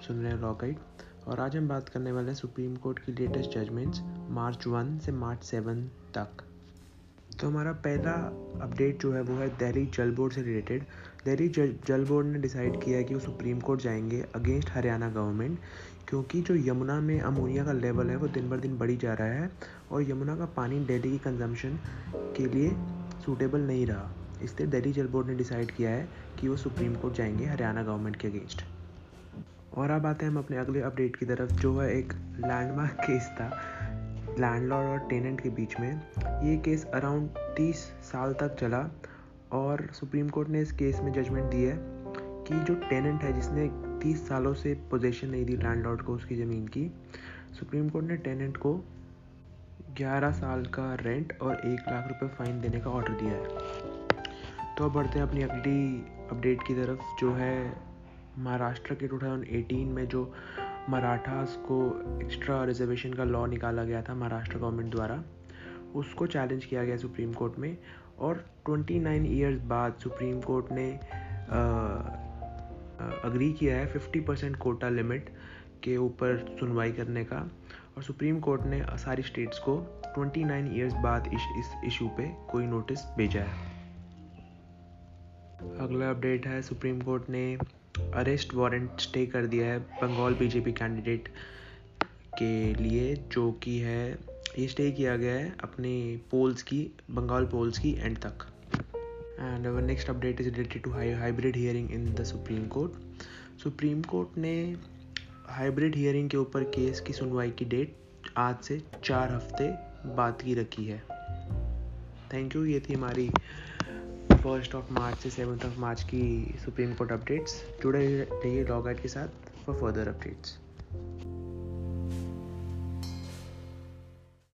सुन रहे हैं law guide और आज हम बात करने वाले हैं सुप्रीम कोर्ट की लेटेस्ट जजमेंट्स मार्च वन से मार्च सेवन तक। तो हमारा पहला अपडेट जो है वो है दिल्ली जल बोर्ड से रिलेटेड दिल्ली जल बोर्ड ने डिसाइड किया है कि वो सुप्रीम कोर्ट जाएँगे अगेंस्ट हरियाणा गवर्नमेंट क्योंकि जो यमुना में अमोनिया का लेवल है वो दिन बर दिन बढ़ी जा रहा है और यमुना का पानी दिल्ली की कंजम्पशन के लिए सूटेबल नहीं रहा। इसलिए दिल्ली जल बोर्ड ने डिसाइड किया है कि वो सुप्रीम कोर्ट जाएँगे हरियाणा गवर्नमेंट के अगेंस्ट और अब आते हैं हम अपने अगले अपडेट की तरफ़, जो है एक लैंडमार्क केस था लैंडलॉर्ड और टेनेंट के बीच में। ये केस अराउंड तीस साल तक चला और सुप्रीम कोर्ट ने इस केस में जजमेंट दी है कि जो टेनेंट है, जिसने तीस सालों से पोजेशन नहीं दी लैंडलॉर्ड को उसकी ज़मीन की, सुप्रीम कोर्ट ने टेनेंट को 11 साल का रेंट और एक लाख रुपए फाइन देने का ऑर्डर दिया है। तो अब बढ़ते हैं अपनी अगली अपडेट की तरफ़, जो है महाराष्ट्र के 2018 में जो मराठास को एक्स्ट्रा रिजर्वेशन का लॉ निकाला गया था महाराष्ट्र गवर्नमेंट द्वारा, उसको चैलेंज किया गया सुप्रीम कोर्ट में और 29 इयर्स बाद सुप्रीम कोर्ट ने अग्री किया है 50 परसेंट कोटा लिमिट के ऊपर सुनवाई करने का और सुप्रीम कोर्ट ने सारी स्टेट्स को 29 इयर्स बाद इस इस इशू पे कोई नोटिस भेजा है। अगला अपडेट है सुप्रीम कोर्ट ने अरेस्ट वारंट स्टे कर दिया है बंगाल बीजेपी कैंडिडेट के लिए, जो कि है, ये स्टे किया गया है अपने पोल्स की, बंगाल पोल्स की एंड तक। And our next update is related to hybrid hearing in the Supreme Court Supreme Court ने हाइब्रिड हियरिंग के ऊपर केस की सुनवाई की डेट आज से चार हफ़्ते बाद की रखी है। थैंक यू ये थी हमारी फ़र्स्ट ऑफ़ मार्च से सेवन्थ ऑफ़ मार्च की सुप्रीम कोर्ट अपडेट्स जुड़े रहिए लॉग के साथ फॉर फर्दर अपडेट्स